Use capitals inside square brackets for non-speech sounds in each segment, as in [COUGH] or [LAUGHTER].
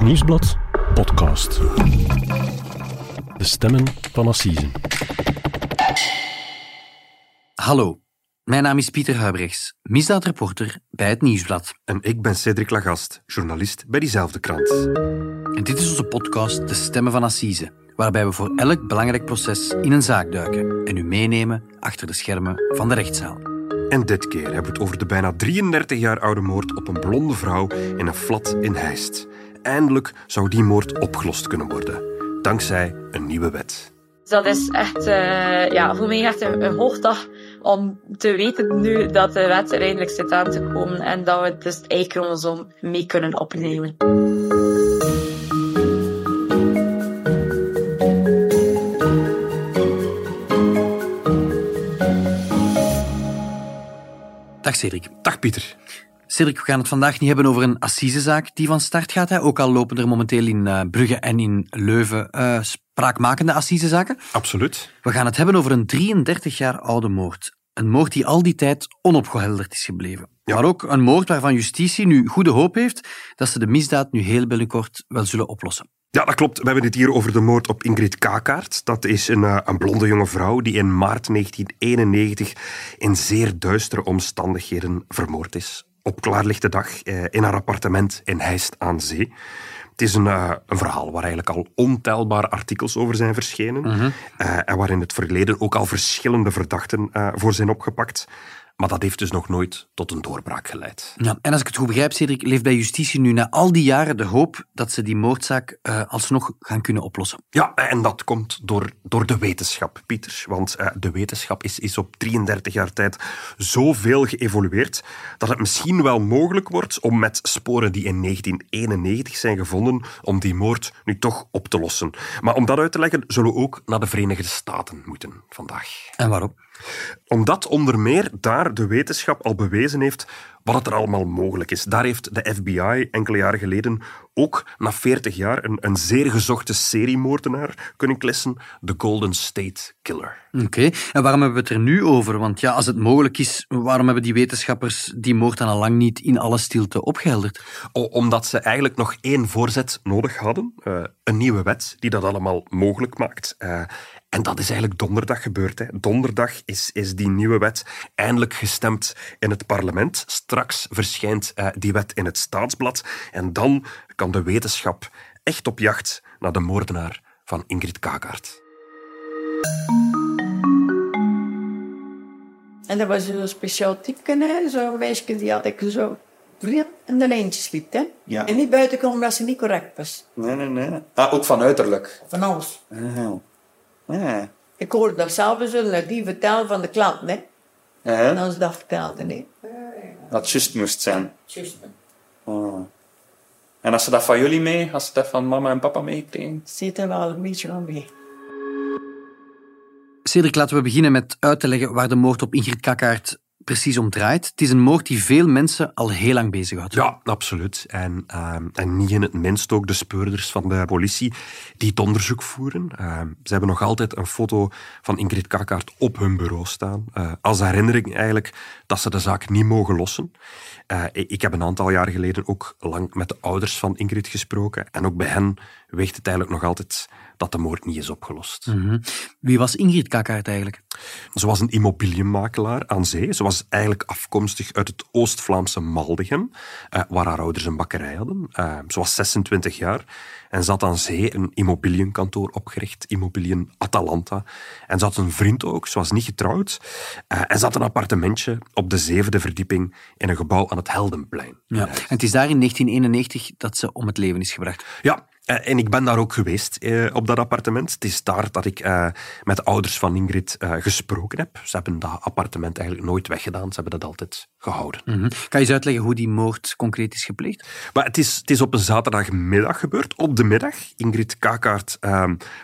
Het Nieuwsblad podcast. De stemmen van Assisen. Hallo, mijn naam is Pieter Huibrechts, misdaadreporter bij het Nieuwsblad. En ik ben Cedric Lagast, journalist bij diezelfde krant. En dit is onze podcast De Stemmen van Assise, waarbij we voor elk belangrijk proces in een zaak duiken en u meenemen achter de schermen van de rechtszaal. En dit keer hebben we het over de bijna 33 jaar oude moord op een blonde vrouw in een flat in Heist. Eindelijk zou die moord opgelost kunnen worden, dankzij een nieuwe wet. Dat is echt, uh, ja, voor mij echt een, een hoogdag om te weten nu dat de wet er eindelijk zit aan te komen en dat we dus het Y-chromosoom mee kunnen opnemen. Dag Cedric. Dag Pieter. Cedric, we gaan het vandaag niet hebben over een assisezaak die van start gaat. Hè? Ook al lopen er momenteel in uh, Brugge en in Leuven uh, spraakmakende assisezaken. Absoluut. We gaan het hebben over een 33 jaar oude moord. Een moord die al die tijd onopgehelderd is gebleven. Ja. Maar ook een moord waarvan justitie nu goede hoop heeft dat ze de misdaad nu heel binnenkort wel zullen oplossen. Ja, dat klopt. We hebben het hier over de moord op Ingrid Kakaert. Dat is een, uh, een blonde jonge vrouw die in maart 1991 in zeer duistere omstandigheden vermoord is. Op klaarlichte dag uh, in haar appartement in Heist aan Zee. Het is een, uh, een, verhaal waar eigenlijk al ontelbare artikels over zijn verschenen. Uh -huh. en waar in het verleden ook al verschillende verdachten voor zijn opgepakt. Maar dat heeft dus nog nooit tot een doorbraak geleid. Ja, en als ik het goed begrijp, Cedric, leeft bij justitie nu na al die jaren de hoop dat ze die moordzaak uh, alsnog gaan kunnen oplossen. Ja, en dat komt door, door de wetenschap, Pieter. Want uh, de wetenschap is, is op 33 jaar tijd zoveel geëvolueerd dat het misschien wel mogelijk wordt om met sporen die in 1991 zijn gevonden, om die moord nu toch op te lossen. Maar om dat uit te leggen, zullen we ook naar de Verenigde Staten moeten vandaag. En waarom? Omdat onder meer daar de wetenschap al bewezen heeft wat er allemaal mogelijk is. Daar heeft de FBI enkele jaren geleden ook na 40 jaar een, een zeer gezochte seriemoordenaar kunnen klissen, de Golden State Killer. Oké, okay. en waarom hebben we het er nu over? Want ja, als het mogelijk is, waarom hebben die wetenschappers die moord dan al lang niet in alle stilte opgehelderd? O, omdat ze eigenlijk nog één voorzet nodig hadden. Uh, een nieuwe wet die dat allemaal mogelijk maakt. Uh, en dat is eigenlijk donderdag gebeurd. Hè. Donderdag is, is die nieuwe wet eindelijk gestemd in het parlement. Straks verschijnt uh, die wet in het staatsblad. En dan kan de wetenschap echt op jacht naar de moordenaar van Ingrid Kakaert. En dat was een speciaal type, zo'n meisje die had ik zo en de lijntjes liep, hè? Ja. En niet buiten komen omdat ze niet correct was. Nee, nee, nee. Ah, ook van uiterlijk? Van alles. Uh-huh. Ja. Ik hoorde dat s'avonds dat die vertelde van de klant, hè. Ja. En als dat vertelde, nee. Dat het juist moest zijn. Juist. Oh. En als ze dat van jullie mee, als ze dat van mama en papa meekregen? Zit er wel een beetje aan mee. Cedric, laten we beginnen met uit te leggen waar de moord op Ingrid Kakkaert precies om draait. Het is een moord die veel mensen al heel lang bezighoudt. Ja, absoluut. En, uh, en niet in het minst ook de speurders van de politie die het onderzoek voeren. Uh, ze hebben nog altijd een foto van Ingrid Kakkaert op hun bureau staan. Uh, als herinnering eigenlijk dat ze de zaak niet mogen lossen. ik heb een aantal jaar geleden ook lang met de ouders van Ingrid gesproken. En ook bij hen weegt het eigenlijk nog altijd dat de moord niet is opgelost. Mm -hmm. Wie was Ingrid Kakkaert eigenlijk? Ze was een immobiliënmakelaar aan zee. Ze was eigenlijk afkomstig uit het Oost-Vlaamse Maldegem, uh, waar haar ouders een bakkerij hadden. Uh, ze was 26 jaar en zat aan zee een immobiliënkantoor opgericht, Immobilien Atalanta. En ze had een vriend ook, ze was niet getrouwd. Uh, en ze had een appartementje op de zevende verdieping in een gebouw aan het Heldenplein. Ja. En het is daar in 1991 dat ze om het leven is gebracht. Ja, en ik ben daar ook geweest, eh, op dat appartement. Het is daar dat ik eh, met de ouders van Ingrid eh, gesproken heb. Ze hebben dat appartement eigenlijk nooit weggedaan. Ze hebben dat altijd gehouden. Mm -hmm. Kan je eens uitleggen hoe die moord concreet is gepleegd? Maar het, is, het is op een zaterdagmiddag gebeurd. Op de middag. Ingrid Kakaert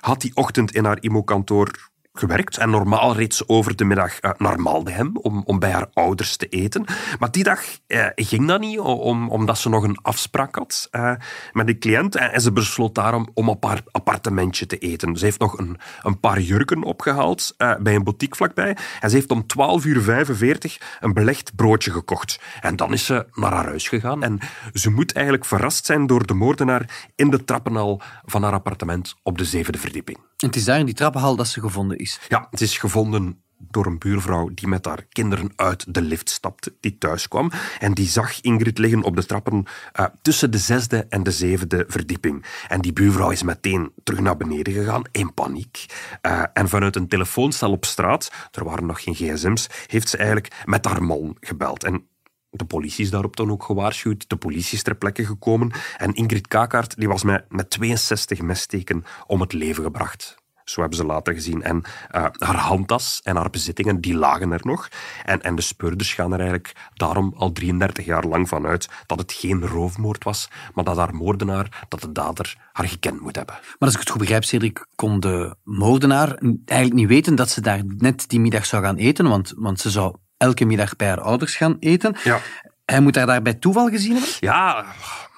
had die ochtend in haar immokantoor gewerkt en normaal reed ze over de middag uh, naar Maldegem om, om bij haar ouders te eten. Maar die dag uh, ging dat niet, om, omdat ze nog een afspraak had uh, met die cliënt. En, en, ze besloot daarom om op haar appartementje te eten. Ze heeft nog een, een paar jurken opgehaald bij een boutique vlakbij. En ze heeft om 12.45 uur een belegd broodje gekocht. En dan is ze naar haar huis gegaan. En ze moet eigenlijk verrast zijn door de moordenaar in de trappenhal van haar appartement op de zevende verdieping. En het is daar in die trappenhal dat ze gevonden is? Ja, het is gevonden door een buurvrouw die met haar kinderen uit de lift stapte, die thuis kwam. En die zag Ingrid liggen op de trappen uh, tussen de zesde en de zevende verdieping. En die buurvrouw is meteen terug naar beneden gegaan, in paniek. Uh, en vanuit een telefoonstel op straat, er waren nog geen gsm's, heeft ze eigenlijk met haar man gebeld. En de politie is daarop dan ook gewaarschuwd. De politie is ter plekke gekomen. En Ingrid Kakaert die was met, met 62 messteken om het leven gebracht. Zo hebben ze later gezien. En uh, haar handtas en haar bezittingen, die lagen er nog. En, en de speurders gaan er eigenlijk daarom al 33 jaar lang van uit dat het geen roofmoord was, maar dat haar moordenaar, dat de dader haar gekend moet hebben. Maar als ik het goed begrijp, Cedric, kon de moordenaar eigenlijk niet weten dat ze daar net die middag zou gaan eten, want, want ze zou elke middag bij haar ouders gaan eten. Ja. Hij moet haar daar bij toeval gezien hebben? Ja,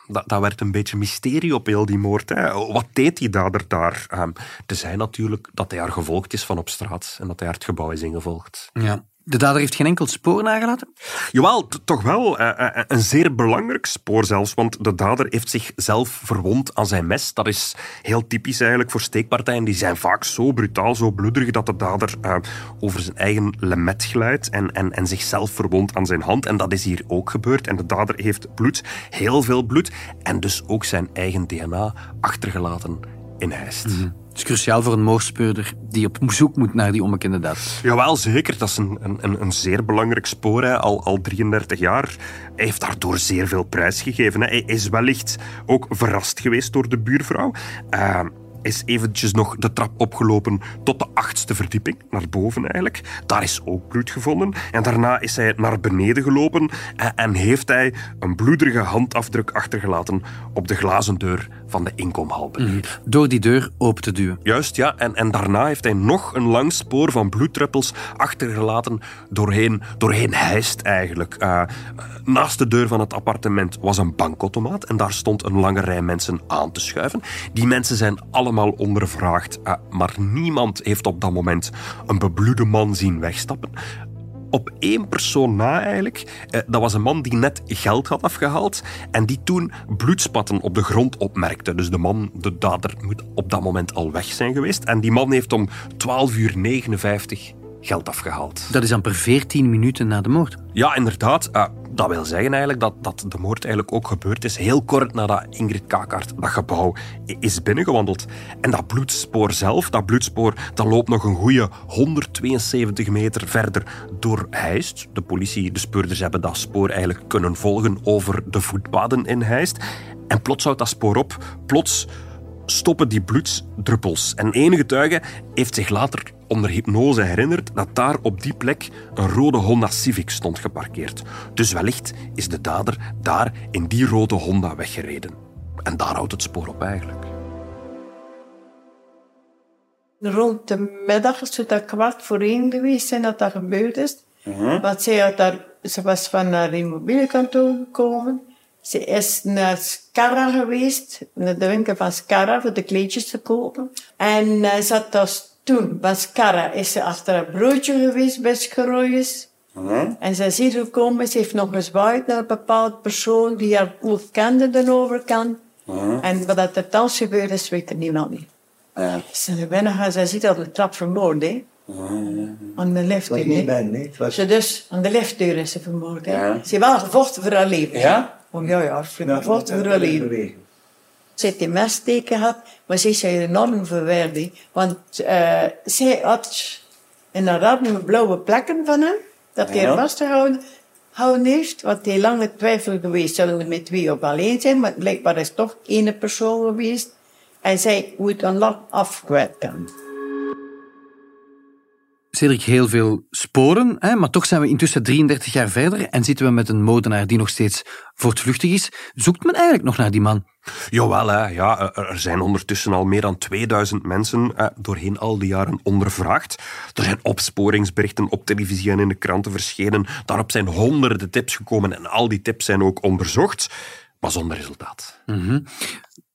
dat, dat werd een beetje mysterie op heel die moord. Hè. Wat deed die dader daar? Um, te zijn natuurlijk dat hij haar gevolgd is van op straat en dat hij haar het gebouw is ingevolgd. Ja. De dader heeft geen enkel spoor nagelaten? Jawel, toch wel. Uh, uh, een zeer belangrijk spoor zelfs, want de dader heeft zichzelf verwond aan zijn mes. Dat is heel typisch eigenlijk voor steekpartijen. Die zijn vaak zo brutaal, zo bloederig, dat de dader uh, over zijn eigen lemet glijdt en, en, en zichzelf verwondt aan zijn hand. En dat is hier ook gebeurd. En de dader heeft bloed, heel veel bloed, en dus ook zijn eigen DNA achtergelaten in Heist. Mm -hmm is cruciaal voor een moorspeurder die op zoek moet naar die onbekende daad. Jawel, zeker. Dat is een, een, een zeer belangrijk spoor. Hè. Al, al 33 jaar. Hij heeft daardoor zeer veel prijs gegeven. Hè. Hij is wellicht ook verrast geweest door de buurvrouw. Uh, is eventjes nog de trap opgelopen tot de achtste verdieping, naar boven eigenlijk. Daar is ook bloed gevonden. En daarna is hij naar beneden gelopen en heeft hij een bloederige handafdruk achtergelaten op de glazen deur van de inkomhal beneden. Mm, door die deur open te duwen. Juist, ja. En, en daarna heeft hij nog een lang spoor van bloeddruppels achtergelaten doorheen, doorheen hijst eigenlijk. Uh, naast de deur van het appartement was een bankautomaat en daar stond een lange rij mensen aan te schuiven. Die mensen zijn allemaal ondervraagd, uh, maar niemand heeft op dat moment een bebloede man zien wegstappen op één persoon na eigenlijk. Eh, dat was een man die net geld had afgehaald en die toen bloedspatten op de grond opmerkte. Dus de man, de dader, moet op dat moment al weg zijn geweest. En die man heeft om 12 uur 59 geld afgehaald. Dat is amper 14 minuten na de moord. Ja, inderdaad. Dat wil zeggen eigenlijk dat, dat de moord eigenlijk ook gebeurd is heel kort nadat Ingrid Kakart dat gebouw is binnengewandeld. En dat bloedspoor zelf, dat bloedspoor, dat loopt nog een goede 172 meter verder door Heist. De politie, de speurders hebben dat spoor eigenlijk kunnen volgen over de voetpaden in Heist. En plots houdt dat spoor op. Plots stoppen die bloedsdruppels. En enige getuige heeft zich later onder hypnose herinnerd dat daar op die plek een rode Honda Civic stond geparkeerd. Dus wellicht is de dader daar in die rode Honda weggereden. En daar houdt het spoor op eigenlijk. Rond de middag is het kwart voor één geweest zijn dat dat gebeurd is. Uh Want zij had daar, ze was van haar immobilienkantoor gekomen. Ze is naar Scara geweest, naar de winkel van Scara, voor de kleedjes te kopen. En uh, ze had dus toen, bij Scara, is ze achter een broodje geweest bij. Uh En ze is hier gekomen, ze heeft nog gezwaaid naar een bepaald persoon die haar goed kende de overkant. Uh En wat er thans gebeurd is, weet niemand niet. Uh Ze binnen gaan, ze ziet al de trap vermoord, hè. Aan de liftdeur, hè. Was... Ze dus, aan de liftdeur is ze vermoord, hè. Ja. Ze heeft wel gevochten voor haar leven. Ja? Oh ja, ja, flink gevochten voor haar leven. Ze heeft die messteken gehad, maar ze is enorm verwaardigd. Want uh, zij had in haar armen blauwe plekken van hem, dat hij ja. vastgehouden houden heeft. Want hij lange twijfel geweest, zullen we met twee of alleen zijn, maar blijkbaar is toch één persoon geweest. En zij moet dan lang afkwijten. Cedric, heel veel sporen, hè, maar toch zijn we intussen 33 jaar verder en zitten we met een moordenaar die nog steeds voortvluchtig is. Zoekt men eigenlijk nog naar die man? Jawel, hè, ja, er er zijn ondertussen al meer dan 2000 mensen eh, doorheen al die jaren ondervraagd. Er zijn opsporingsberichten op televisie en in de kranten verschenen. Daarop zijn honderden tips gekomen en al die tips zijn ook onderzocht, maar zonder resultaat.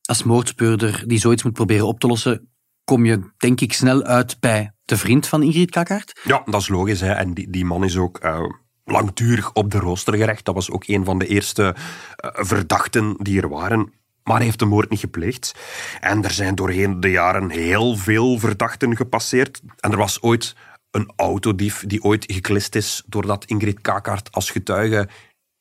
Als moordspeurder die zoiets moet proberen op te lossen, kom je denk ik snel uit bij de vriend van Ingrid Kakkaert. Ja, dat is logisch. Hè. En die, die man is ook eh, langdurig op de rooster gerecht. Dat was ook een van de eerste eh, verdachten die er waren. Maar hij heeft de moord niet gepleegd. En er zijn doorheen de jaren heel veel verdachten gepasseerd. En er was ooit een autodief die ooit geklist is doordat Ingrid Kakkaert als getuige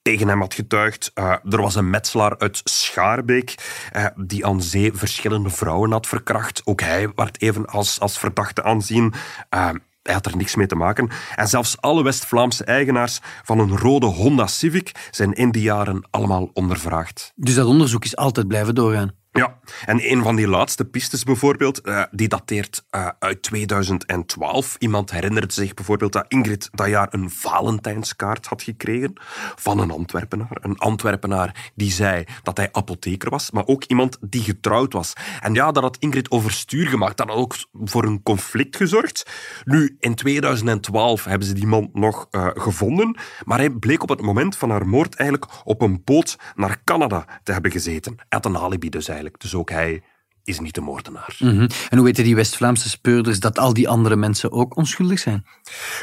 tegen hem had getuigd. Eh, er was een metselaar uit Schaarbeek eh, die aan zee verschillende vrouwen had verkracht. Ook hij werd even als, als verdachte aanzien. Eh, hij had er niks mee te maken. En zelfs alle West-Vlaamse eigenaars van een rode Honda Civic zijn in die jaren allemaal ondervraagd. Dus dat onderzoek is altijd blijven doorgaan. Ja, en een van die laatste pistes bijvoorbeeld, eh, die dateert eh, uit 2012. Iemand herinnert zich bijvoorbeeld dat Ingrid dat jaar een Valentijnskaart had gekregen van een Antwerpenaar. Een Antwerpenaar die zei dat hij apotheker was, maar ook iemand die getrouwd was. En ja, dat had Ingrid overstuur gemaakt. Dat had ook voor een conflict gezorgd. Nu, in 2012 hebben ze die man nog eh, gevonden, maar hij bleek op het moment van haar moord eigenlijk op een boot naar Canada te hebben gezeten. Had een alibi dus eigenlijk. Dus ook hij is niet de moordenaar. Mhm. En hoe weten die West-Vlaamse speurders dat al die andere mensen ook onschuldig zijn?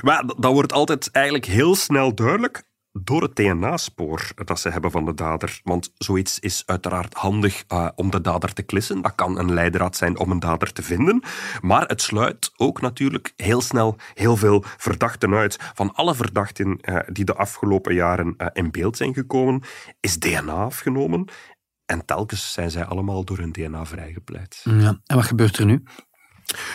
Maar dat wordt altijd eigenlijk heel snel duidelijk door het DNA-spoor dat ze hebben van de dader. Want zoiets is uiteraard handig eh, om de dader te klissen. Dat kan een leidraad zijn om een dader te vinden. Maar het sluit ook natuurlijk heel snel heel veel verdachten uit. Van alle verdachten eh, die de afgelopen jaren eh, in beeld zijn gekomen, is DNA afgenomen. En telkens zijn zij allemaal door hun DNA vrijgepleit. Ja. En wat gebeurt er nu?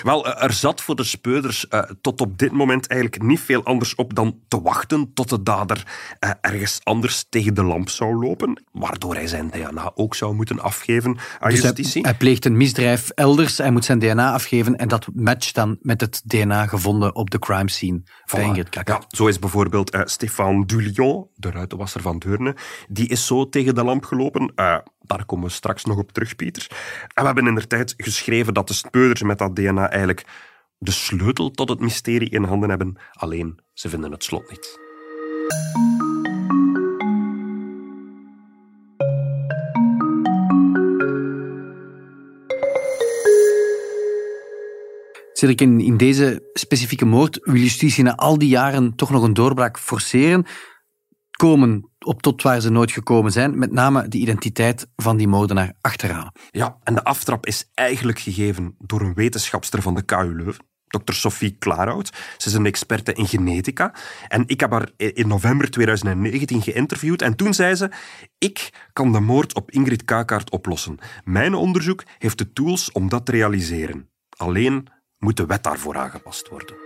Wel, eh, er zat voor de speurders eh, tot op dit moment eigenlijk niet veel anders op dan te wachten tot de dader eh, ergens anders tegen de lamp zou lopen, waardoor hij zijn DNA ook zou moeten afgeven aan Dus hij, justitie. hij pleegt een misdrijf elders, hij moet zijn DNA afgeven en dat matcht dan met het DNA gevonden op de crime scene van Voilà. Ja, zo is bijvoorbeeld eh Stéphane Dulion, de ruitenwasser van Deurne, die is zo tegen de lamp gelopen. Daar komen we straks nog op terug, Pieter. En we hebben in de tijd geschreven dat de speurders met dat DNA eigenlijk de sleutel tot het mysterie in handen hebben. Alleen, ze vinden het slot niet. Cedric, in, in deze specifieke moord wil justitie na al die jaren toch nog een doorbraak forceren. Komen op tot waar ze nooit gekomen zijn, met name de identiteit van die moordenaar achterhalen. Ja, en de aftrap is eigenlijk gegeven door een wetenschapster van de KU Leuven. Dr. Sophie Klaarhout. Ze is een experte in genetica. En ik heb haar in november 2019 geïnterviewd. En toen zei ze: Ik kan de moord op Ingrid Kakkaert oplossen. Mijn onderzoek heeft de tools om dat te realiseren. Alleen moet de wet daarvoor aangepast worden.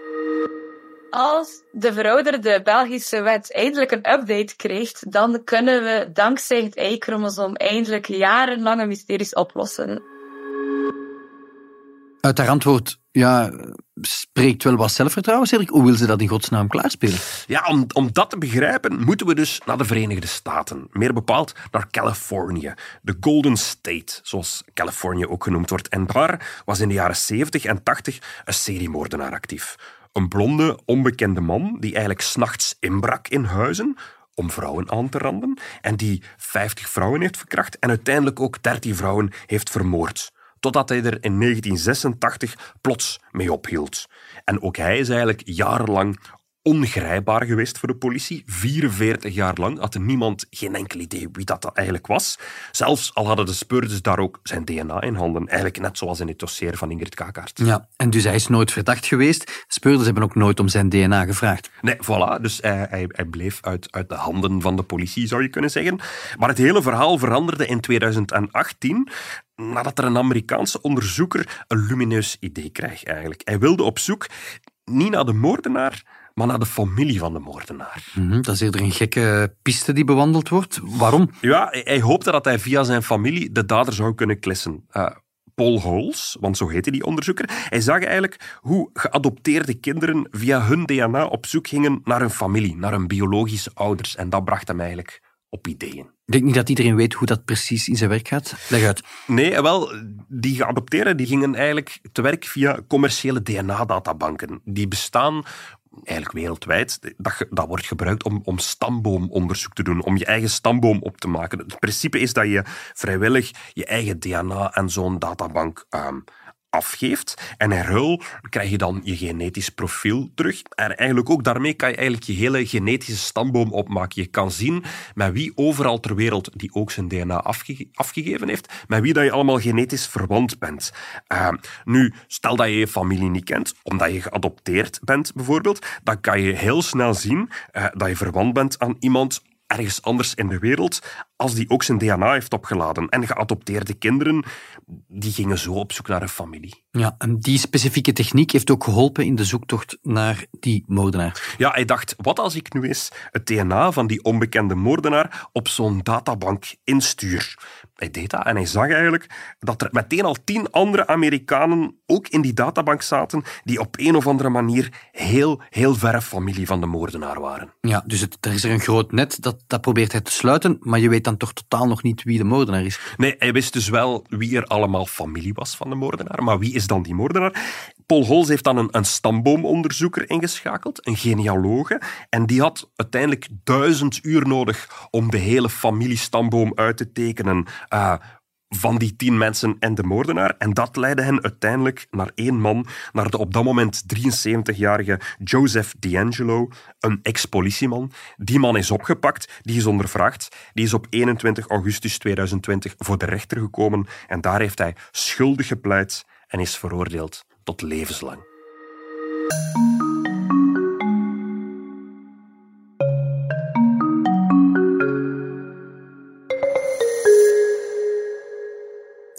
Als de verouderde Belgische wet eindelijk een update krijgt, dan kunnen we dankzij het Y-chromosoom eindelijk jarenlange mysteries oplossen. Uit haar antwoord ja, spreekt wel wat zelfvertrouwen, Cedric. Hoe wil ze dat in godsnaam klaarspelen? Ja, om, om dat te begrijpen moeten we dus naar de Verenigde Staten. Meer bepaald naar Californië. De Golden State, zoals Californië ook genoemd wordt. En daar was in de jaren 70 en 80 een seriemoordenaar actief. Een blonde, onbekende man die eigenlijk s'nachts inbrak in huizen om vrouwen aan te randen en die 50 vrouwen heeft verkracht en uiteindelijk ook 13 vrouwen heeft vermoord. Totdat hij er in 1986 plots mee ophield. En ook hij is eigenlijk jarenlang ongrijpbaar geweest voor de politie. 44 jaar lang had niemand geen enkel idee wie dat eigenlijk was. Zelfs al hadden de speurders daar ook zijn DNA in handen. Eigenlijk net zoals in het dossier van Ingrid Kakkaert. Ja, en dus hij is nooit verdacht geweest. Speurders hebben ook nooit om zijn DNA gevraagd. Nee, voilà. Dus hij, hij, hij bleef uit, uit de handen van de politie, zou je kunnen zeggen. Maar het hele verhaal veranderde in 2018, nadat er een Amerikaanse onderzoeker een lumineus idee kreeg eigenlijk. Hij wilde op zoek niet naar de moordenaar, maar naar de familie van de moordenaar. Mhm, dat is eerder een gekke piste die bewandeld wordt. Waarom? Ja, hij, hoopte dat hij via zijn familie de dader zou kunnen klissen. Eh, Paul Holes, want zo heette die onderzoeker, hij zag eigenlijk hoe geadopteerde kinderen via hun DNA op zoek gingen naar hun familie, naar hun biologische ouders. En dat bracht hem eigenlijk op ideeën. Ik denk niet dat iedereen weet hoe dat precies in zijn werk gaat. Leg uit. Nee, wel, die geadopteerden die gingen eigenlijk te werk via commerciële DNA-databanken. Die bestaan eigenlijk wereldwijd. Dat, dat wordt gebruikt om, om stamboomonderzoek te doen, om je eigen stamboom op te maken. Het principe is dat je vrijwillig je eigen DNA aan zo'n databank ehm, afgeeft. En ruil krijg je dan je genetisch profiel terug. En eigenlijk ook daarmee kan je eigenlijk je hele genetische stamboom opmaken. Je kan zien met wie overal ter wereld die ook zijn DNA afge- afgegeven heeft, met wie dat je allemaal genetisch verwant bent. Eh, nu, stel dat je je familie niet kent, omdat je geadopteerd bent bijvoorbeeld, dan kan je heel snel zien eh, dat je verwant bent aan iemand ergens anders in de wereld, als die ook zijn DNA heeft opgeladen. En geadopteerde kinderen, die gingen zo op zoek naar een familie. Ja, en die specifieke techniek heeft ook geholpen in de zoektocht naar die moordenaar. Ja, hij dacht, wat als ik nu eens het DNA van die onbekende moordenaar op zo'n databank instuur? Hij deed dat en hij zag eigenlijk dat er meteen al tien andere Amerikanen ook in die databank zaten die op een of andere manier heel, heel verre familie van de moordenaar waren. Ja, dus het, er is er een groot net, dat, dat probeert hij te sluiten, maar je weet dan toch totaal nog niet wie de moordenaar is. Nee, hij wist dus wel wie er allemaal familie was van de moordenaar, maar wie is dan die moordenaar? Paul Hols heeft dan een, een stamboomonderzoeker ingeschakeld, een genealoge, en die had uiteindelijk duizend uur nodig om de hele familiestamboom uit te tekenen. eh, van die tien mensen en de moordenaar. En dat leidde hen uiteindelijk naar één man, naar de op dat moment 73-jarige Joseph D'Angelo, een ex-politieman. Die man is opgepakt, die is ondervraagd, die is op 21 augustus 2020 voor de rechter gekomen en daar heeft hij schuldig gepleit en is veroordeeld tot levenslang.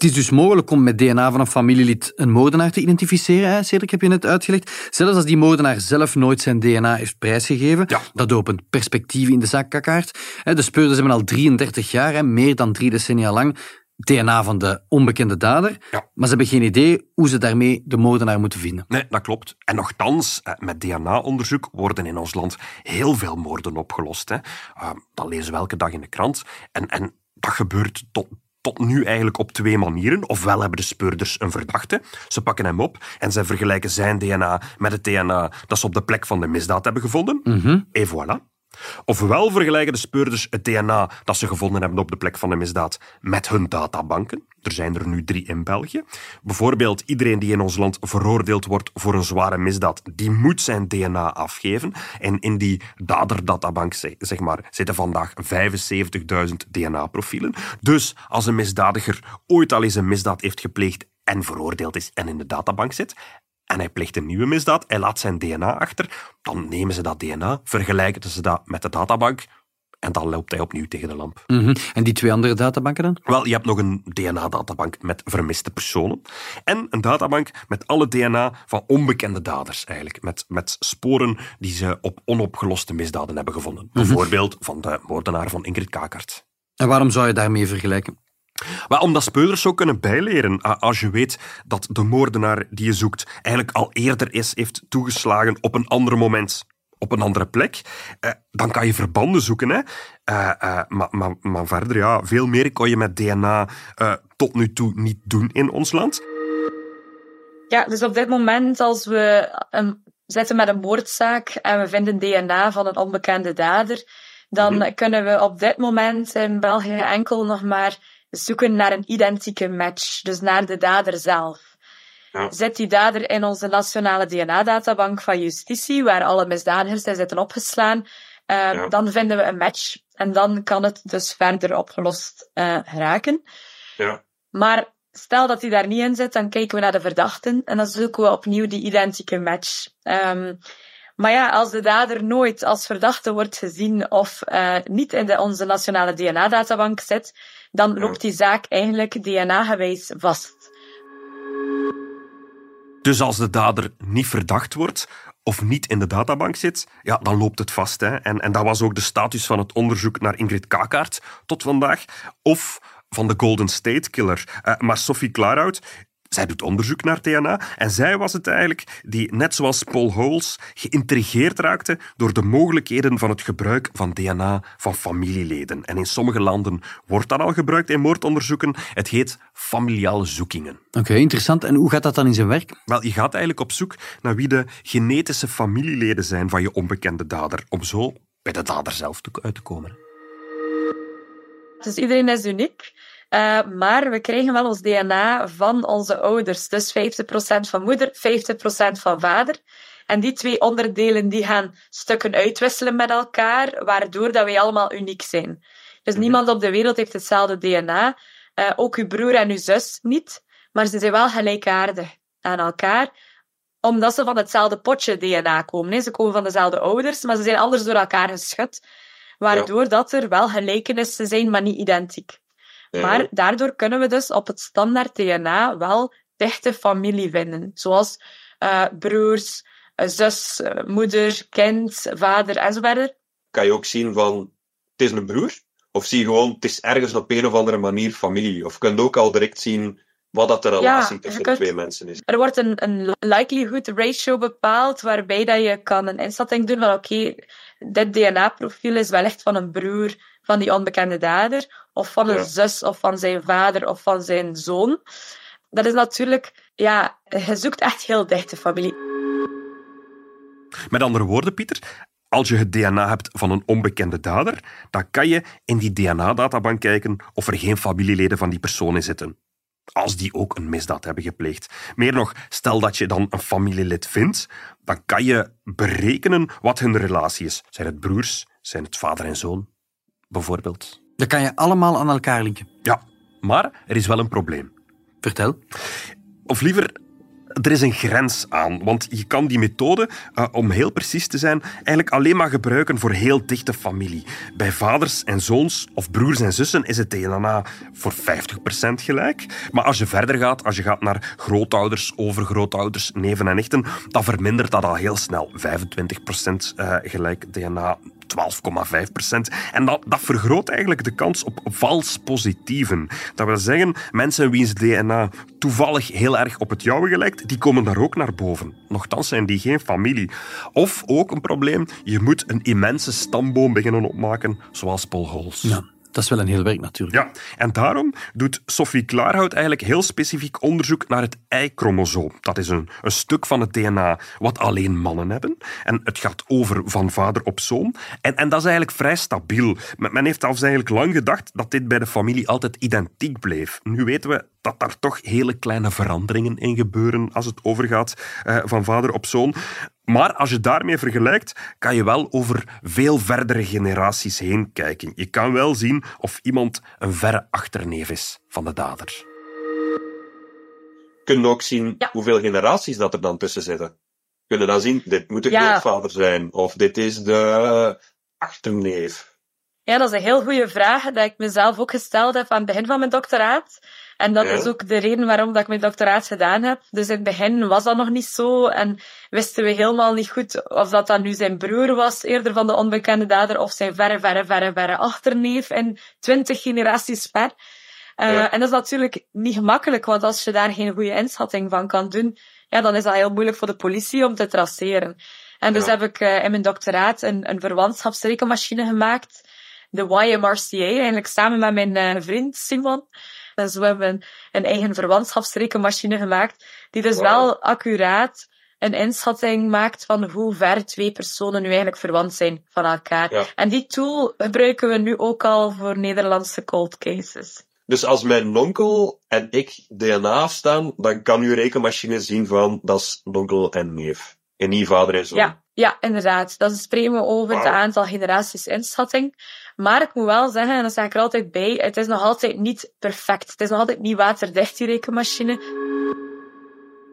Het is dus mogelijk om met DNA van een familielid een moordenaar te identificeren, hè? Cedric, heb je net uitgelegd. Zelfs als die moordenaar zelf nooit zijn DNA heeft prijsgegeven. Ja. Dat opent perspectieven in de zaakkaart. De speurders hebben al 33 jaar, hè, meer dan drie decennia lang, DNA van de onbekende dader. Ja. Maar ze hebben geen idee hoe ze daarmee de moordenaar moeten vinden. Nee, dat klopt. En nogthans, eh, met DNA-onderzoek worden in ons land heel veel moorden opgelost. Hè. Eh, Dat lezen we elke dag in de krant. En, en dat gebeurt tot, tot nu eigenlijk op twee manieren. Ofwel hebben de speurders een verdachte, ze pakken hem op en ze vergelijken zijn DNA met het DNA dat ze op de plek van de misdaad hebben gevonden. Et voilà. Ofwel vergelijken de speurders het DNA dat ze gevonden hebben op de plek van de misdaad met hun databanken. Er zijn er nu drie in België. Bijvoorbeeld iedereen die in ons land veroordeeld wordt voor een zware misdaad, die moet zijn DNA afgeven. En in die daderdatabank zeg maar, zitten vandaag 75.000 DNA-profielen. Dus als een misdadiger ooit al eens een misdaad heeft gepleegd en veroordeeld is en in de databank zit, en hij pleegt een nieuwe misdaad, hij laat zijn DNA achter, dan nemen ze dat DNA, vergelijken ze dat met de databank en dan loopt hij opnieuw tegen de lamp. Mhm. En die twee andere databanken dan? Wel, je hebt nog een DNA-databank met vermiste personen en een databank met alle DNA van onbekende daders eigenlijk, met, met sporen die ze op onopgeloste misdaden hebben gevonden. Bijvoorbeeld van de moordenaar van Ingrid Kakert. En waarom zou je daarmee vergelijken? Maar omdat speurders zo kunnen bijleren. Als je weet dat de moordenaar die je zoekt eigenlijk al eerder is, heeft toegeslagen op een ander moment, op een andere plek, eh, dan kan je verbanden zoeken. Hè? Eh, eh, maar, maar, maar verder, ja, veel meer kon je met DNA tot nu toe niet doen in ons land. Ja, dus op dit moment, als we um, zitten met een moordzaak en we vinden DNA van een onbekende dader, dan kunnen we op dit moment in België enkel nog maar zoeken naar een identieke match, dus naar de dader zelf. Ja. Zit die dader in onze nationale DNA-databank van justitie, waar alle misdadigers zijn zitten opgeslaan, uh, Ja. dan vinden we een match. En dan kan het dus verder opgelost uh, raken. Ja. Maar stel dat hij daar niet in zit, dan kijken we naar de verdachten en dan zoeken we opnieuw die identieke match. Um, maar ja, als de dader nooit als verdachte wordt gezien of uh, niet in de, onze nationale DNA-databank zit, dan loopt die zaak eigenlijk DNA-gewijs vast. Dus als de dader niet verdacht wordt of niet in de databank zit, ja, dan loopt het vast. Hè. En, en dat was ook de status van het onderzoek naar Ingrid Kakaert tot vandaag. Of van de Golden State Killer. Uh, maar Sophie Klaarhout, Zij doet onderzoek naar DNA en zij was het eigenlijk die, net zoals Paul Holes, geïntrigeerd raakte door de mogelijkheden van het gebruik van DNA van familieleden. En in sommige landen wordt dat al gebruikt in moordonderzoeken. Het heet familiale zoekingen. Oké, interessant. En hoe gaat dat dan in zijn werk? Wel, je gaat eigenlijk op zoek naar wie de genetische familieleden zijn van je onbekende dader, om zo bij de dader zelf te- uit te komen. Dus iedereen is uniek. Eh, maar we krijgen wel ons DNA van onze ouders. Dus 50% van moeder, 50% van vader. En die twee onderdelen die gaan stukken uitwisselen met elkaar, waardoor dat wij allemaal uniek zijn. Dus niemand op de wereld heeft hetzelfde DNA. Eh, ook uw broer en uw zus niet. Maar ze zijn wel gelijkaardig aan elkaar omdat ze van hetzelfde potje DNA komen. hè. Ze komen van dezelfde ouders, maar ze zijn anders door elkaar geschud. Waardoor dat er wel gelijkenissen zijn, maar niet identiek. Maar daardoor kunnen we dus op het standaard DNA wel dichte familie vinden. Zoals eh, broers, eh, zus, eh, moeder, kind, vader en zo verder. Kan je ook zien van, het is een broer? Of zie je gewoon, het is ergens op een of andere manier familie? Of kun je ook al direct zien wat dat de relatie tussen kunt- de twee mensen is? Er wordt een, een likelihood ratio bepaald, waarbij dat je kan een inschatting doen van oké, dit DNA-profiel is wel echt van een broer van die onbekende dader, of van een Ja. zus, of van zijn vader, of van zijn zoon. Dat is natuurlijk, ja, je zoekt echt heel dichte familie. Met andere woorden, Pieter, als je het DNA hebt van een onbekende dader, dan kan je in die DNA-databank kijken of er geen familieleden van die persoon in zitten. Als die ook een misdaad hebben gepleegd. Meer nog, stel dat je dan een familielid vindt, dan kan je berekenen wat hun relatie is. Zijn het broers? Zijn het vader en zoon? Bijvoorbeeld. Dat kan je allemaal aan elkaar linken. Ja, maar er is wel een probleem. Vertel. Of liever, er is een grens aan. Want je kan die methode, eh, om heel precies te zijn, eigenlijk alleen maar gebruiken voor heel dichte familie. Bij vaders en zoons of broers en zussen is het DNA voor 50% gelijk. Maar als je verder gaat, als je gaat naar grootouders, overgrootouders, neven en nichten, dan vermindert dat al heel snel. 25% eh, gelijk DNA. 12,5% En dat, dat vergroot eigenlijk de kans op vals positieven. Dat wil zeggen, mensen wiens DNA toevallig heel erg op het jouwe gelijkt, die komen daar ook naar boven. Nochtans zijn die geen familie. Of ook een probleem, je moet een immense stamboom beginnen opmaken, zoals Paul Holes. Ja, dat is wel een heel werk natuurlijk. Ja, en daarom doet Sophie Klaarhout eigenlijk heel specifiek onderzoek naar het Y-chromosoom. Dat is een, een stuk van het DNA wat alleen mannen hebben. En het gaat over van vader op zoon. En, en dat is eigenlijk vrij stabiel. Men, heeft zelfs eigenlijk lang gedacht dat dit bij de familie altijd identiek bleef. Nu weten we dat daar toch hele kleine veranderingen in gebeuren als het overgaat eh, van vader op zoon. Maar als je daarmee vergelijkt, kan je wel over veel verdere generaties heen kijken. Je kan wel zien of iemand een verre achterneef is van de dader. Kun je ook zien Ja. hoeveel generaties dat er dan tussen zitten? Kun je dan zien, dit moet de Ja. grootvader zijn, of dit is de achterneef. Ja, dat is een heel goede vraag dat ik mezelf ook gesteld heb aan het begin van mijn doctoraat. En dat Ja. is ook de reden waarom dat ik mijn doctoraat gedaan heb. Dus in het begin was dat nog niet zo en wisten we helemaal niet goed of dat dan nu zijn broer was, eerder van de onbekende dader, of zijn verre, verre, verre, verre achterneef en twintig generaties ver. Eh, Ja. En dat is natuurlijk niet gemakkelijk, want als je daar geen goede inschatting van kan doen, ja, dan is dat heel moeilijk voor de politie om te traceren. En dus Ja. heb ik eh, in mijn doctoraat een, een verwantschapsrekenmachine gemaakt de YMRCA, eigenlijk samen met mijn eh, vriend Simon. Dus we hebben een, een eigen verwantschapsrekenmachine gemaakt, die dus wel accuraat een inschatting maakt van hoe ver twee personen nu eigenlijk verwant zijn van elkaar. Ja. En die tool gebruiken we nu ook al voor Nederlandse cold cases. Dus als mijn onkel en ik DNA afstaan, dan kan uw rekenmachine zien van, dat is onkel en neef. En niet vader en zoon. Ja, ja, inderdaad. Dat spreken we over het aantal generaties inschatting. Maar ik moet wel zeggen, en dat zeg ik er altijd bij, het is nog altijd niet perfect. Het is nog altijd niet waterdicht, die rekenmachine.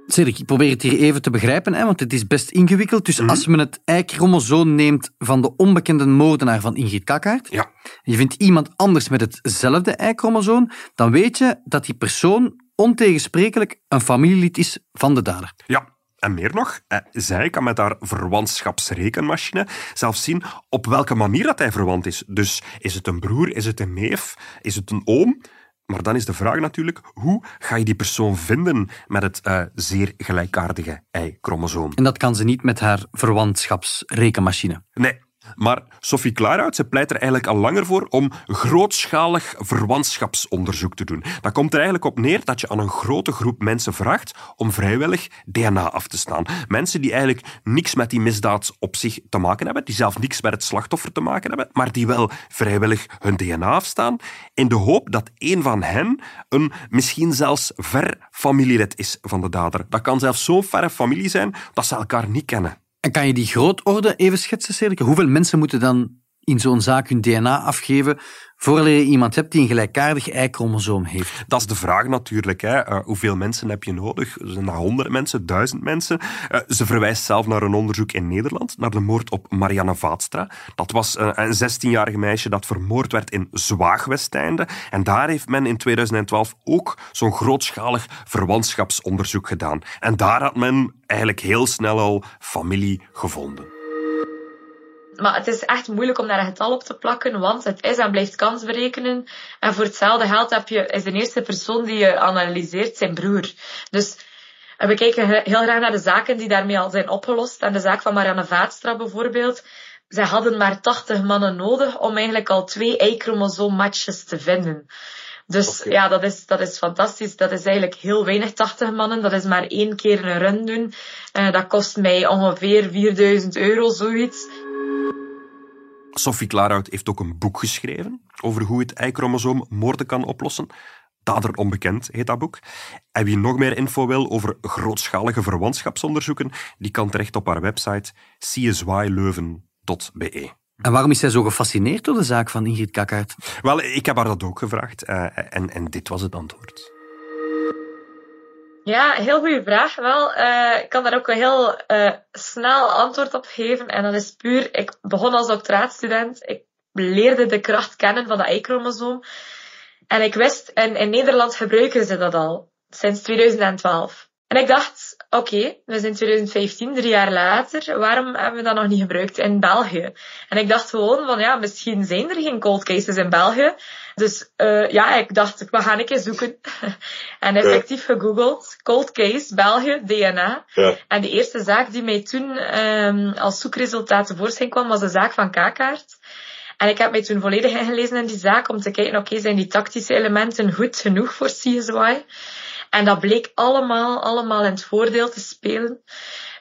Cedric, ik probeer het hier even te begrijpen, hè, want het is best ingewikkeld. Dus als men het Y-chromosoom neemt van de onbekende moordenaar van Ingrid Kakkaert, Ja, je vindt iemand anders met hetzelfde Y-chromosoom, dan weet je dat die persoon ontegensprekelijk een familielid is van de dader. ja. En meer nog, eh, zij kan met haar verwantschapsrekenmachine zelfs zien op welke manier dat hij verwant is. Dus is het een broer, is het een neef, is het een oom? Maar dan is de vraag natuurlijk, hoe ga je die persoon vinden met het uh, zeer gelijkaardige Y-chromosoom? En dat kan ze niet met haar verwantschapsrekenmachine. Nee, maar Sophie Klaarhout ze pleit er eigenlijk al langer voor om grootschalig verwantschapsonderzoek te doen. Dat komt er eigenlijk op neer dat je aan een grote groep mensen vraagt om vrijwillig DNA af te staan. Mensen die eigenlijk niks met die misdaad op zich te maken hebben, die zelf niks met het slachtoffer te maken hebben, maar die wel vrijwillig hun DNA afstaan, in de hoop dat een van hen een misschien zelfs ver familielid is van de dader. Dat kan zelfs zo'n verre familie zijn dat ze elkaar niet kennen. En kan je die grootorde even schetsen, Cedric? Hoeveel mensen moeten dan in zo'n zaak hun DNA afgeven voordat je iemand hebt die een gelijkaardig Y-chromosoom heeft? Dat is de vraag natuurlijk. Hè. Uh, hoeveel mensen heb je nodig? Zijn honderd mensen, duizend mensen? Uh, ze verwijst zelf naar een onderzoek in Nederland, naar de moord op Marianne Vaatstra. Dat was uh, een 16-jarig meisje dat vermoord werd in Zwaagwesteinde. En daar heeft men in 2012 ook zo'n grootschalig verwantschapsonderzoek gedaan. En daar had men eigenlijk heel snel al familie gevonden. Maar het is echt moeilijk om daar een getal op te plakken, want het is en blijft kans berekenen. En voor hetzelfde geld heb je, is de eerste persoon die je analyseert zijn broer. Dus we kijken heel graag naar de zaken die daarmee al zijn opgelost. En de zaak van Marianne Vaatstra bijvoorbeeld. Zij hadden maar 80 mannen nodig om eigenlijk al twee Y-chromosoom-matches te vinden. Dus okay. ja, dat is, dat is fantastisch. Dat is eigenlijk heel weinig 80 mannen. Dat is maar één keer een run doen. Uh, dat kost mij ongeveer 4000 euro, zoiets. Sophie Klaarhout heeft ook een boek geschreven over hoe het Y-chromosoom moorden kan oplossen. Dader onbekend heet dat boek. En wie nog meer info wil over grootschalige verwantschapsonderzoeken, die kan terecht op haar website csyleuven.be. En waarom is zij zo gefascineerd door de zaak van Ingrid Kakkaert? Wel, ik heb haar dat ook gevraagd uh, en, en dit was het antwoord. Ja, heel goede vraag. Wel, uh, ik kan daar ook een heel uh, snel antwoord op geven. En dat is puur, ik begon als doctoraatstudent. Ik leerde de kracht kennen van de Y-chromosoom. En ik wist, en in Nederland gebruiken ze dat al. Sinds 2012. En ik dacht, oké, okay, we zijn 2015, drie jaar later, waarom hebben we dat nog niet gebruikt in België? En ik dacht gewoon van, ja, misschien zijn er geen cold cases in België. Dus uh, ja, ik dacht, we gaan een keer zoeken. [LAUGHS] en effectief gegoogeld, cold case, België, DNA. Ja. En de eerste zaak die mij toen um, als zoekresultaat tevoorschijn kwam, was de zaak van Kakaart. En ik heb mij toen volledig ingelezen in die zaak om te kijken, oké, okay, zijn die tactische elementen goed genoeg voor CSY? En dat bleek allemaal, allemaal in het voordeel te spelen.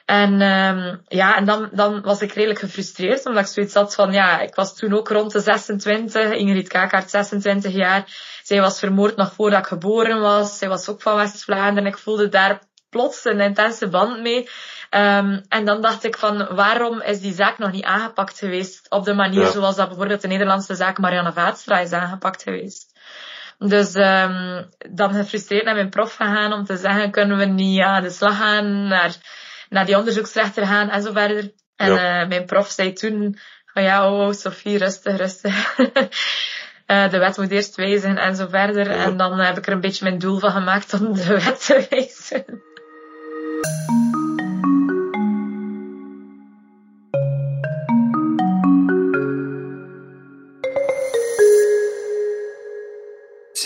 En um, ja, en dan, dan was ik redelijk gefrustreerd, omdat ik zoiets had van, ja, ik was toen ook rond de 26, Ingrid Kakaert 26 jaar. Zij was vermoord nog voordat ik geboren was. Zij was ook van West-Vlaanderen. Ik voelde daar plots een intense band mee. Um, en dan dacht ik van, waarom is die zaak nog niet aangepakt geweest op de manier ja. zoals dat bijvoorbeeld de Nederlandse zaak Marianne Vaatstra is aangepakt geweest? Dus um, dan gefrustreerd naar mijn prof gegaan om te zeggen, kunnen we niet aan de slag gaan, naar, naar die onderzoeksrechter gaan en zo verder. En ja. uh, mijn prof zei toen, oh ja, oh, Sophie, rustig, rustig. uh, [LAUGHS] de wet moet eerst wijzigen en zo verder. Ja. En dan heb ik er een beetje mijn doel van gemaakt om de wet te [LAUGHS] wijzigen.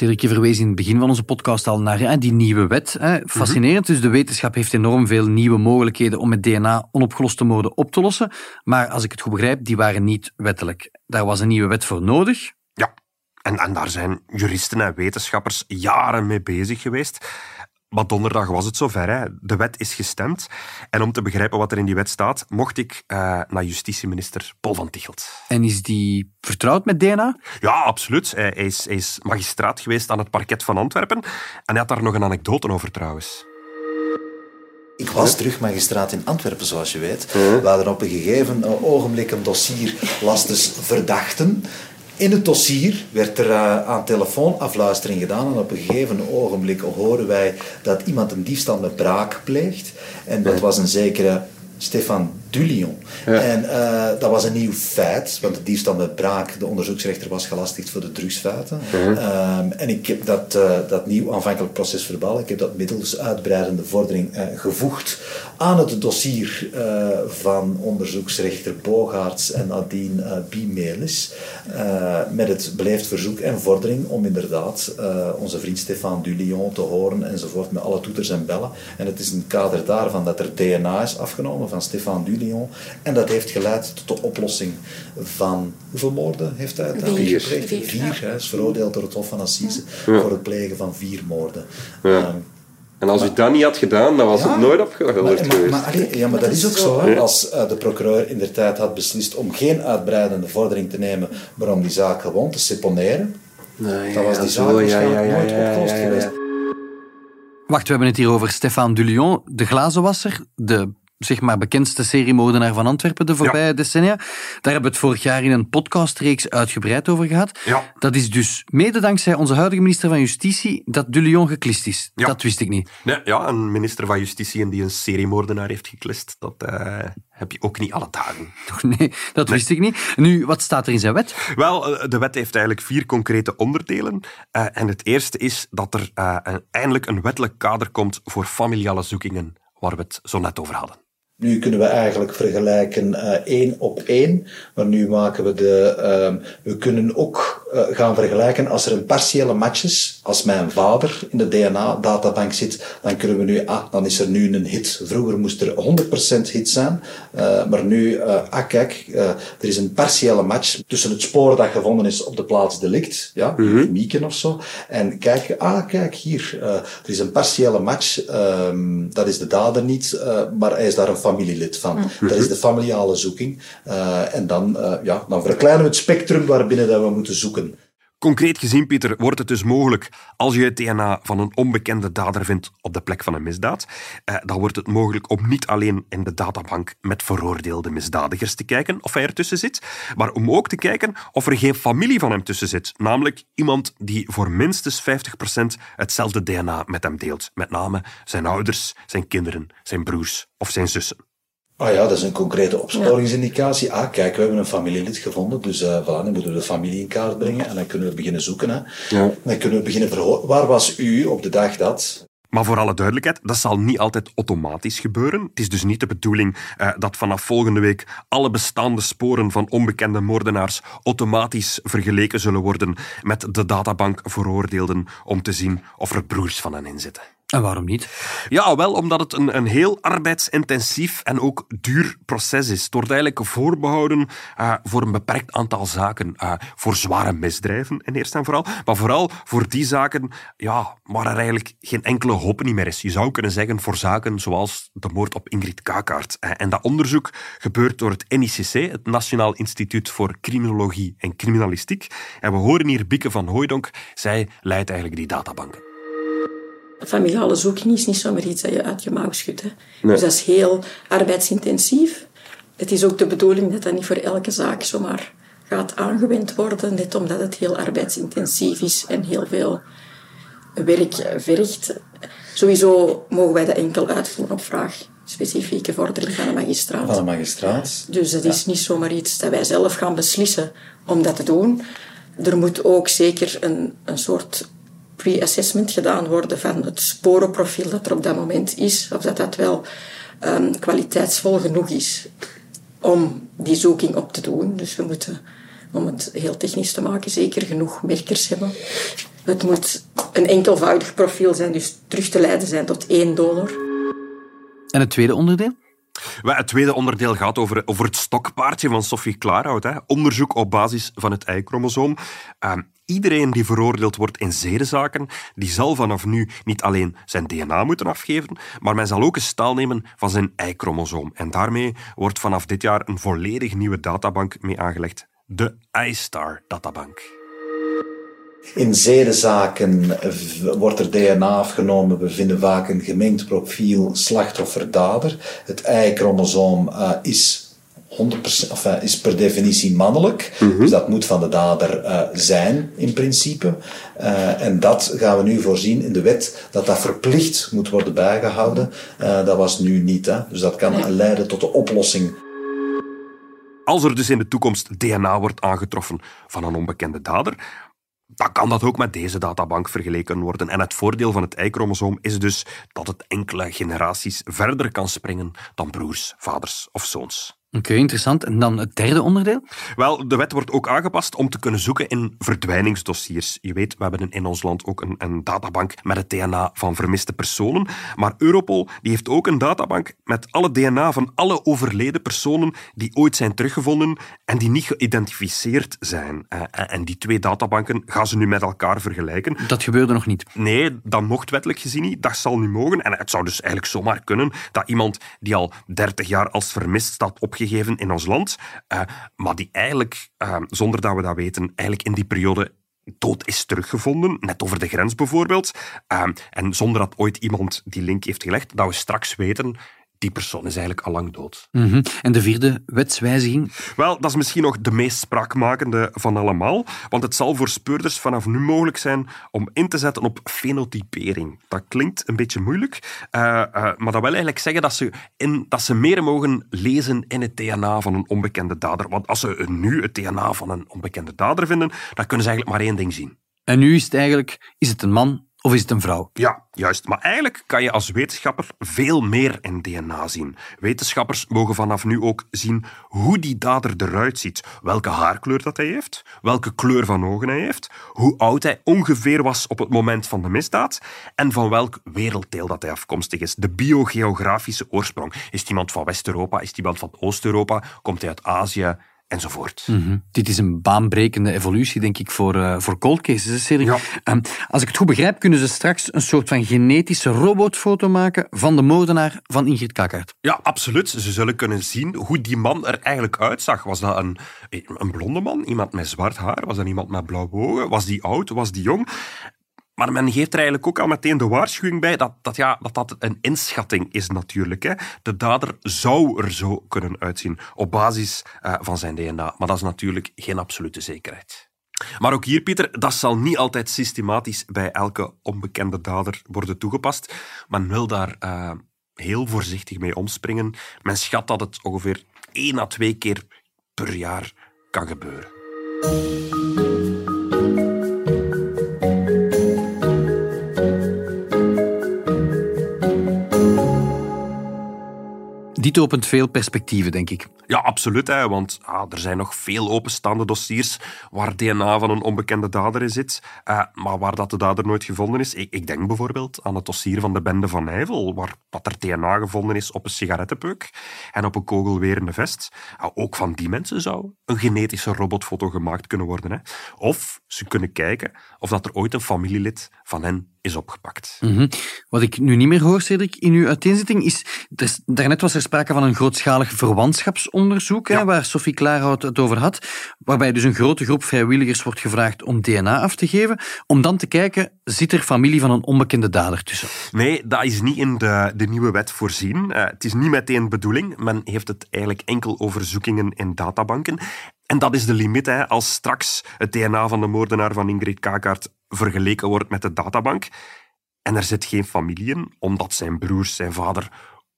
Cedric, je verwees in het begin van onze podcast al naar die nieuwe wet. Hè. Fascinerend, dus de wetenschap heeft enorm veel nieuwe mogelijkheden om met DNA onopgeloste moorden op te lossen. Maar als ik het goed begrijp, die waren niet wettelijk. Daar was een nieuwe wet voor nodig. Ja, en, en daar zijn juristen en wetenschappers jaren mee bezig geweest. Maar donderdag was het zover. Hè. De wet is gestemd. En om te begrijpen wat er in die wet staat, mocht ik uh, naar justitieminister Paul van Tichelt. En is die vertrouwd met DNA? Ja, absoluut. Hij is, hij is magistraat geweest aan het parket van Antwerpen. En hij had daar nog een anekdote over trouwens. Ik was terug magistraat in Antwerpen, zoals je weet. We hadden op een gegeven ogenblik een dossier lastes verdachten. In het dossier werd er uh, aan telefoonafluistering gedaan en op een gegeven ogenblik horen wij dat iemand een diefstal met braak pleegt. En dat was een zekere Stefan du Lion. En uh, dat was een nieuw feit, want de diefstal met braak, de onderzoeksrechter was gelastigd voor de drugsfeiten. Um, en ik heb dat, uh, dat nieuw aanvankelijk proces verbaal, ik heb dat middels uitbreidende vordering uh, gevoegd aan het dossier van onderzoeksrechter Bogaerts en Nadine uh, Biemelis, met het beleefd verzoek en vordering om inderdaad onze vriend Stefan Dulion te horen enzovoort, met alle toeters en bellen. En het is in het kader daarvan dat er DNA is afgenomen van Stefan Dulion en dat heeft geleid tot de oplossing van... Hoeveel moorden heeft hij uiteindelijk vier. gepleegd? Vier. vier Hij is veroordeeld door het Hof van Assise ja. voor het plegen van vier moorden. Ja. Um, en als maar, u dat niet had gedaan, dan was ja, het nooit opgehelderd geweest. Maar, allee, ja, maar dat, dat is ook zo. Hè? Als uh, de procureur in der tijd had beslist om geen uitbreidende vordering te nemen, maar om die zaak gewoon te seponeren, nee, dan was die zaak zo, waarschijnlijk ja, ja, nooit opgelost geweest. Wacht, we hebben het hier over Stefan Dulion, de glazenwasser, de zeg maar, bekendste seriemoordenaar van Antwerpen de voorbije ja. decennia. Daar hebben we het vorig jaar in een podcastreeks uitgebreid over gehad. Ja. Dat is dus mede dankzij onze huidige minister van Justitie dat de Lyon geklist is. Ja. Dat wist ik niet. Nee, ja, een minister van Justitie die een seriemoordenaar heeft geklist, dat uh, heb je ook niet alle dagen. Nee, dat nee. wist ik niet. Nu, wat staat er in zijn wet? Wel, de wet heeft eigenlijk vier concrete onderdelen. Uh, en het eerste is dat er uh, een, eindelijk een wettelijk kader komt voor familiale zoekingen, waar we het zo net over hadden. Nu kunnen we eigenlijk vergelijken uh, één op één, maar nu maken we de. Uh, we kunnen ook uh, gaan vergelijken als er een partiële match is. Als mijn vader in de DNA-databank zit, dan kunnen we nu. Ah, dan is er nu een hit. Vroeger moest er 100% hit zijn, maar nu. ah, kijk, er is een partiële match tussen het spoor dat gevonden is op de plaats delict, ja, mm -hmm. Mieken of zo. En kijk, ah, kijk hier, er is een partiële match. dat is de dader niet, maar hij is daar een familielid van. Mm. Dat is de familiale zoeking. Uh, en dan, uh, ja, dan verkleinen we het spectrum waarbinnen dat we moeten zoeken. Concreet gezien, Pieter, wordt het dus mogelijk als je het DNA van een onbekende dader vindt op de plek van een misdaad, eh, dan wordt het mogelijk om niet alleen in de databank met veroordeelde misdadigers te kijken of hij ertussen zit, maar om ook te kijken of er geen familie van hem tussen zit, namelijk iemand die voor minstens 50% hetzelfde DNA met hem deelt, met name zijn ouders, zijn kinderen, zijn broers of zijn zussen. Ah ja, dat is een concrete opsporingsindicatie. Ja. Ah, kijk, we hebben een familielid gevonden, dus uh, voilà, dan moeten we de familie in kaart brengen en dan kunnen we beginnen zoeken. Hè. Ja. Dan kunnen we beginnen verhoren. Waar was u op de dag dat... Maar voor alle duidelijkheid, dat zal niet altijd automatisch gebeuren. Het is dus niet de bedoeling uh, dat vanaf volgende week alle bestaande sporen van onbekende moordenaars automatisch vergeleken zullen worden met de databank veroordeelden om te zien of er broers van hen in zitten. En waarom niet? Ja, wel omdat het een, een heel arbeidsintensief en ook duur proces is. Het eigenlijk voorbehouden uh, voor een beperkt aantal zaken. Uh, voor zware misdrijven in eerste en vooral. Maar vooral voor die zaken ja, waar er eigenlijk geen enkele hoop niet meer is. Je zou kunnen zeggen voor zaken zoals de moord op Ingrid Kakaert. Uh, en dat onderzoek gebeurt door het NICC, het Nationaal Instituut voor Criminologie en Criminalistiek. En we horen hier Bieke van Hooijdonk. Zij leidt eigenlijk die databanken familiale zoeking is niet zomaar iets dat je uit je mouw schudt. Hè. Nee. Dus dat is heel arbeidsintensief. Het is ook de bedoeling dat dat niet voor elke zaak zomaar gaat aangewend worden, net omdat het heel arbeidsintensief is en heel veel werk vergt. Sowieso mogen wij dat enkel uitvoeren op vraag. Specifieke vordering van de magistraat. Van de magistraat. Dus het is niet zomaar iets dat wij zelf gaan beslissen om dat te doen. Er moet ook zeker een, een soort pre-assessment gedaan worden van het sporenprofiel dat er op dat moment is, of dat dat wel um, kwaliteitsvol genoeg is om die zoeking op te doen. Dus we moeten, om het heel technisch te maken, zeker genoeg merkers hebben. Het moet een enkelvoudig profiel zijn, dus terug te leiden zijn tot één donor. En het tweede onderdeel? Het tweede onderdeel gaat over, over het stokpaardje van Sophie Klaarhout. Hè. Onderzoek op basis van het Y-chromosoom. Uh, iedereen die veroordeeld wordt in zedenzaken, die zal vanaf nu niet alleen zijn DNA moeten afgeven, maar men zal ook een staal nemen van zijn Y-chromosoom. En daarmee wordt vanaf dit jaar een volledig nieuwe databank mee aangelegd. De iStar-databank. In zedenzaken wordt er DNA afgenomen. We vinden vaak een gemengd profiel slachtoffer-dader. Het Y-chromosoom uh, is 100% 100%, enfin, is per definitie mannelijk. Dus dat moet van de dader uh, zijn, in principe. Uh, en dat gaan we nu voorzien in de wet, dat dat verplicht moet worden bijgehouden. Uh, dat was nu niet. Hè? Dus dat kan leiden tot de oplossing. Als er dus in de toekomst DNA wordt aangetroffen van een onbekende dader, dan kan dat ook met deze databank vergeleken worden. En het voordeel van het Y-chromosoom is dus dat het enkele generaties verder kan springen dan broers, vaders of zoons. Oké, interessant. En dan het derde onderdeel? Wel, de wet wordt ook aangepast om te kunnen zoeken in verdwijningsdossiers. Je weet, we hebben in ons land ook een, een databank met het DNA van vermiste personen. Maar Europol die heeft ook een databank met alle DNA van alle overleden personen die ooit zijn teruggevonden en die niet geïdentificeerd zijn. Eh, en die twee databanken gaan ze nu met elkaar vergelijken. Dat gebeurde nog niet? Nee, dat mocht wettelijk gezien niet. Dat zal niet mogen. En het zou dus eigenlijk zomaar kunnen dat iemand die al 30 jaar als vermist staat opgegeven gegeven in ons land, uh, maar die eigenlijk, uh, zonder dat we dat weten, eigenlijk in die periode dood is teruggevonden, net over de grens bijvoorbeeld. Uh, en zonder dat ooit iemand die link heeft gelegd, dat we straks weten die persoon is eigenlijk al lang dood. Mm -hmm. En de vierde wetswijziging? Wel, dat is misschien nog de meest spraakmakende van allemaal, want het zal voor speurders vanaf nu mogelijk zijn om in te zetten op fenotypering. Dat klinkt een beetje moeilijk, uh, uh, maar dat wil eigenlijk zeggen dat ze, in, dat ze meer mogen lezen in het DNA van een onbekende dader. Want als ze nu het DNA van een onbekende dader vinden, dan kunnen ze eigenlijk maar één ding zien. En nu is het eigenlijk, is het een man of is het een vrouw? Ja, juist. Maar eigenlijk kan je als wetenschapper veel meer in DNA zien. Wetenschappers mogen vanaf nu ook zien hoe die dader eruit ziet. Welke haarkleur dat hij heeft, welke kleur van ogen hij heeft, hoe oud hij ongeveer was op het moment van de misdaad en van welk werelddeel dat hij afkomstig is. De biogeografische oorsprong. Is het iemand van West-Europa? Is het iemand van Oost-Europa? Komt hij uit Azië? Enzovoort. Mm -hmm. Dit is een baanbrekende evolutie, denk ik, voor, uh, voor cold cases. Ja. Um, als ik het goed begrijp, kunnen ze straks een soort van genetische robotfoto maken van de moordenaar van Ingrid Kakkaert. Ja, absoluut. Ze zullen kunnen zien hoe die man er eigenlijk uitzag. Was dat een, een blonde man? Iemand met zwart haar? Was dat iemand met blauwe ogen? Was die oud? Was die jong? Maar men geeft er eigenlijk ook al meteen de waarschuwing bij dat dat, ja, dat, dat een inschatting is natuurlijk. Hè. De dader zou er zo kunnen uitzien op basis uh, van zijn DNA. Maar dat is natuurlijk geen absolute zekerheid. Maar ook hier, Pieter, dat zal niet altijd systematisch bij elke onbekende dader worden toegepast. Men wil daar uh, heel voorzichtig mee omspringen. Men schat dat het ongeveer één à twee keer per jaar kan gebeuren. Dit opent veel perspectieven, denk ik. Ja, absoluut. Hè, want ah, er zijn nog veel openstaande dossiers waar DNA van een onbekende dader in zit, uh, maar waar dat de dader nooit gevonden is. Ik, ik, denk bijvoorbeeld aan het dossier van de bende van Nijvel, waar dat er DNA gevonden is op een sigarettenpeuk en op een kogelwerende vest. Uh, ook van die mensen zou een genetische robotfoto gemaakt kunnen worden. Hè. Of ze kunnen kijken of dat er ooit een familielid van hen is opgepakt. Mm -hmm. Wat ik nu niet meer hoor, Cedric, in uw uiteenzetting is... Er, daarnet was er sprake van een grootschalig verwantschapsonderzoek, ja. hè, waar Sophie Klaarhout het over had, waarbij dus een grote groep vrijwilligers wordt gevraagd om DNA af te geven, om dan te kijken, zit er familie van een onbekende dader tussen? Nee, dat is niet in de, de nieuwe wet voorzien. Uh, het is niet meteen bedoeling. Men heeft het eigenlijk enkel over zoekingen in databanken. En dat is de limiet. Hè. Als straks het DNA van de moordenaar van Ingrid Kakaert vergeleken wordt met de databank en er zit geen familie in, omdat zijn broers, zijn vader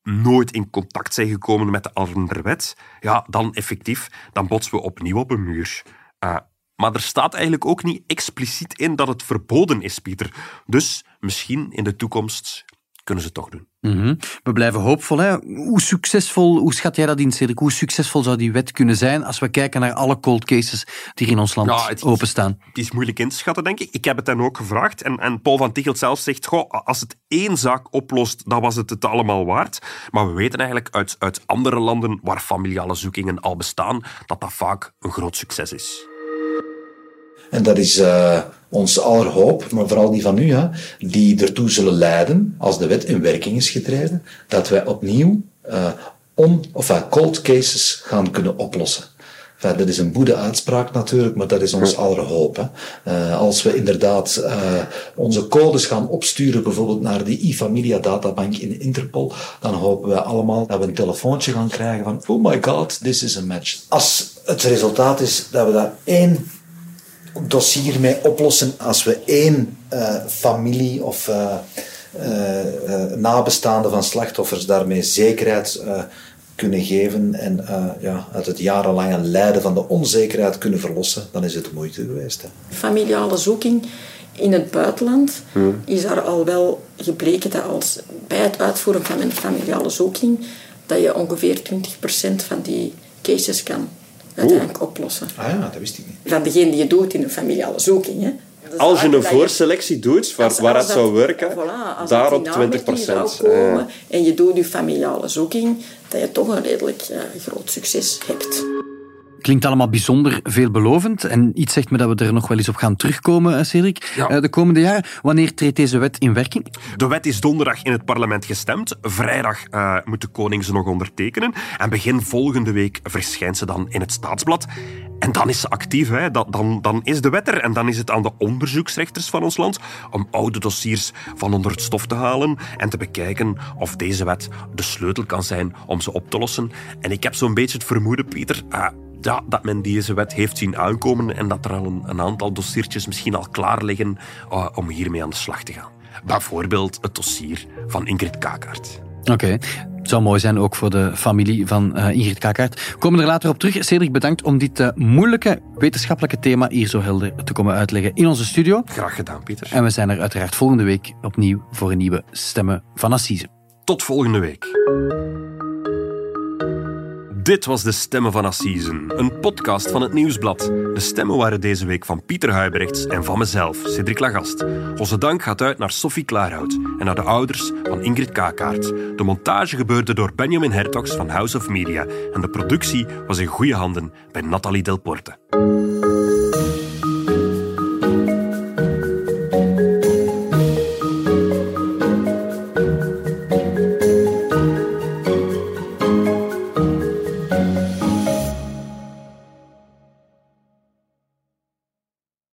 nooit in contact zijn gekomen met de andere ja, dan effectief, dan botsen we opnieuw op een muur. Uh, maar er staat eigenlijk ook niet expliciet in dat het verboden is, Pieter. Dus misschien in de toekomst kunnen ze toch doen. Mm -hmm. We blijven hoopvol. Hè? Hoe succesvol, hoe schat jij dat in, Cedric? Hoe succesvol zou die wet kunnen zijn als we kijken naar alle cold cases die in ons land ja, het is, openstaan? Het is moeilijk in te schatten, denk ik. Ik heb het hen ook gevraagd. En, en Paul van Tichelt zelf zegt, goh, als het één zaak oplost, dan was het het allemaal waard. Maar we weten eigenlijk uit, uit andere landen waar familiale zoekingen al bestaan, dat dat vaak een groot succes is. En dat is uh, ons aller hoop, maar vooral die van u, hè, die ertoe zullen leiden, als de wet in werking is getreden, dat wij opnieuw uh, on, of, uh, cold cases gaan kunnen oplossen. dat is een boede uitspraak natuurlijk, maar dat is ons aller hoop. Hè. Uh, als we inderdaad uh, onze codes gaan opsturen, bijvoorbeeld naar die e-familia databank in Interpol, dan hopen we allemaal dat we een telefoontje gaan krijgen van oh my god, this is a match. Als het resultaat is dat we daar één dossier mee oplossen, als we één uh, familie of nabestaanden van slachtoffers daarmee zekerheid kunnen geven en uh, ja, uit het jarenlange lijden van de onzekerheid kunnen verlossen, dan is het moeite geweest. Hè. Familiale zoeking in het buitenland hmm. is er al wel gebleken dat als bij het uitvoeren van een familiale zoeking dat je ongeveer 20% van die cases kan uiteindelijk oplossen. Ah ja, dat wist ik niet. Van degene die je doet in een familiale zoeking. Hè. Als je een voorselectie doet waar, waar het zou werken, voilà, daarop 20 procent. En je doet je familiale zoeking, dat je toch een redelijk uh, groot succes hebt. Klinkt allemaal bijzonder veelbelovend. En iets zegt me dat we er nog wel eens op gaan terugkomen, eh, Cedric, ja. Eh, de komende jaren. Wanneer treedt deze wet in werking? De wet is donderdag in het parlement gestemd. Vrijdag uh, moet de koning ze nog ondertekenen. En begin volgende week verschijnt ze dan in het staatsblad. En dan is ze actief. Hè. Dan, dan is de wet er. En dan is het aan de onderzoeksrechters van ons land om oude dossiers van onder het stof te halen en te bekijken of deze wet de sleutel kan zijn om ze op te lossen. En ik heb zo'n beetje het vermoeden, Pieter, uh, ja, dat men deze wet heeft zien aankomen en dat er al een, een aantal dossiertjes misschien al klaar liggen uh, om hiermee aan de slag te gaan. Bijvoorbeeld het dossier van Ingrid Kakaert. Oké. Het zou mooi zijn, ook voor de familie van uh, Ingrid Kakaert. Komen er later op terug. Cedric, bedankt om dit uh, moeilijke wetenschappelijke thema hier zo helder te komen uitleggen in onze studio. Graag gedaan, Pieter. En we zijn er uiteraard volgende week opnieuw voor een nieuwe Stemmen van Assise. Tot volgende week. Dit was De Stemmen van Assisen, een podcast van het Nieuwsblad. De stemmen waren deze week van Pieter Huibrechts en van mezelf, Cedric Lagast. Onze dank gaat uit naar Sophie Klaarhout en naar de ouders van Ingrid Kakaert. De montage gebeurde door Benjamin Hertogs van House of Media en de productie was in goede handen bij Nathalie Delporte.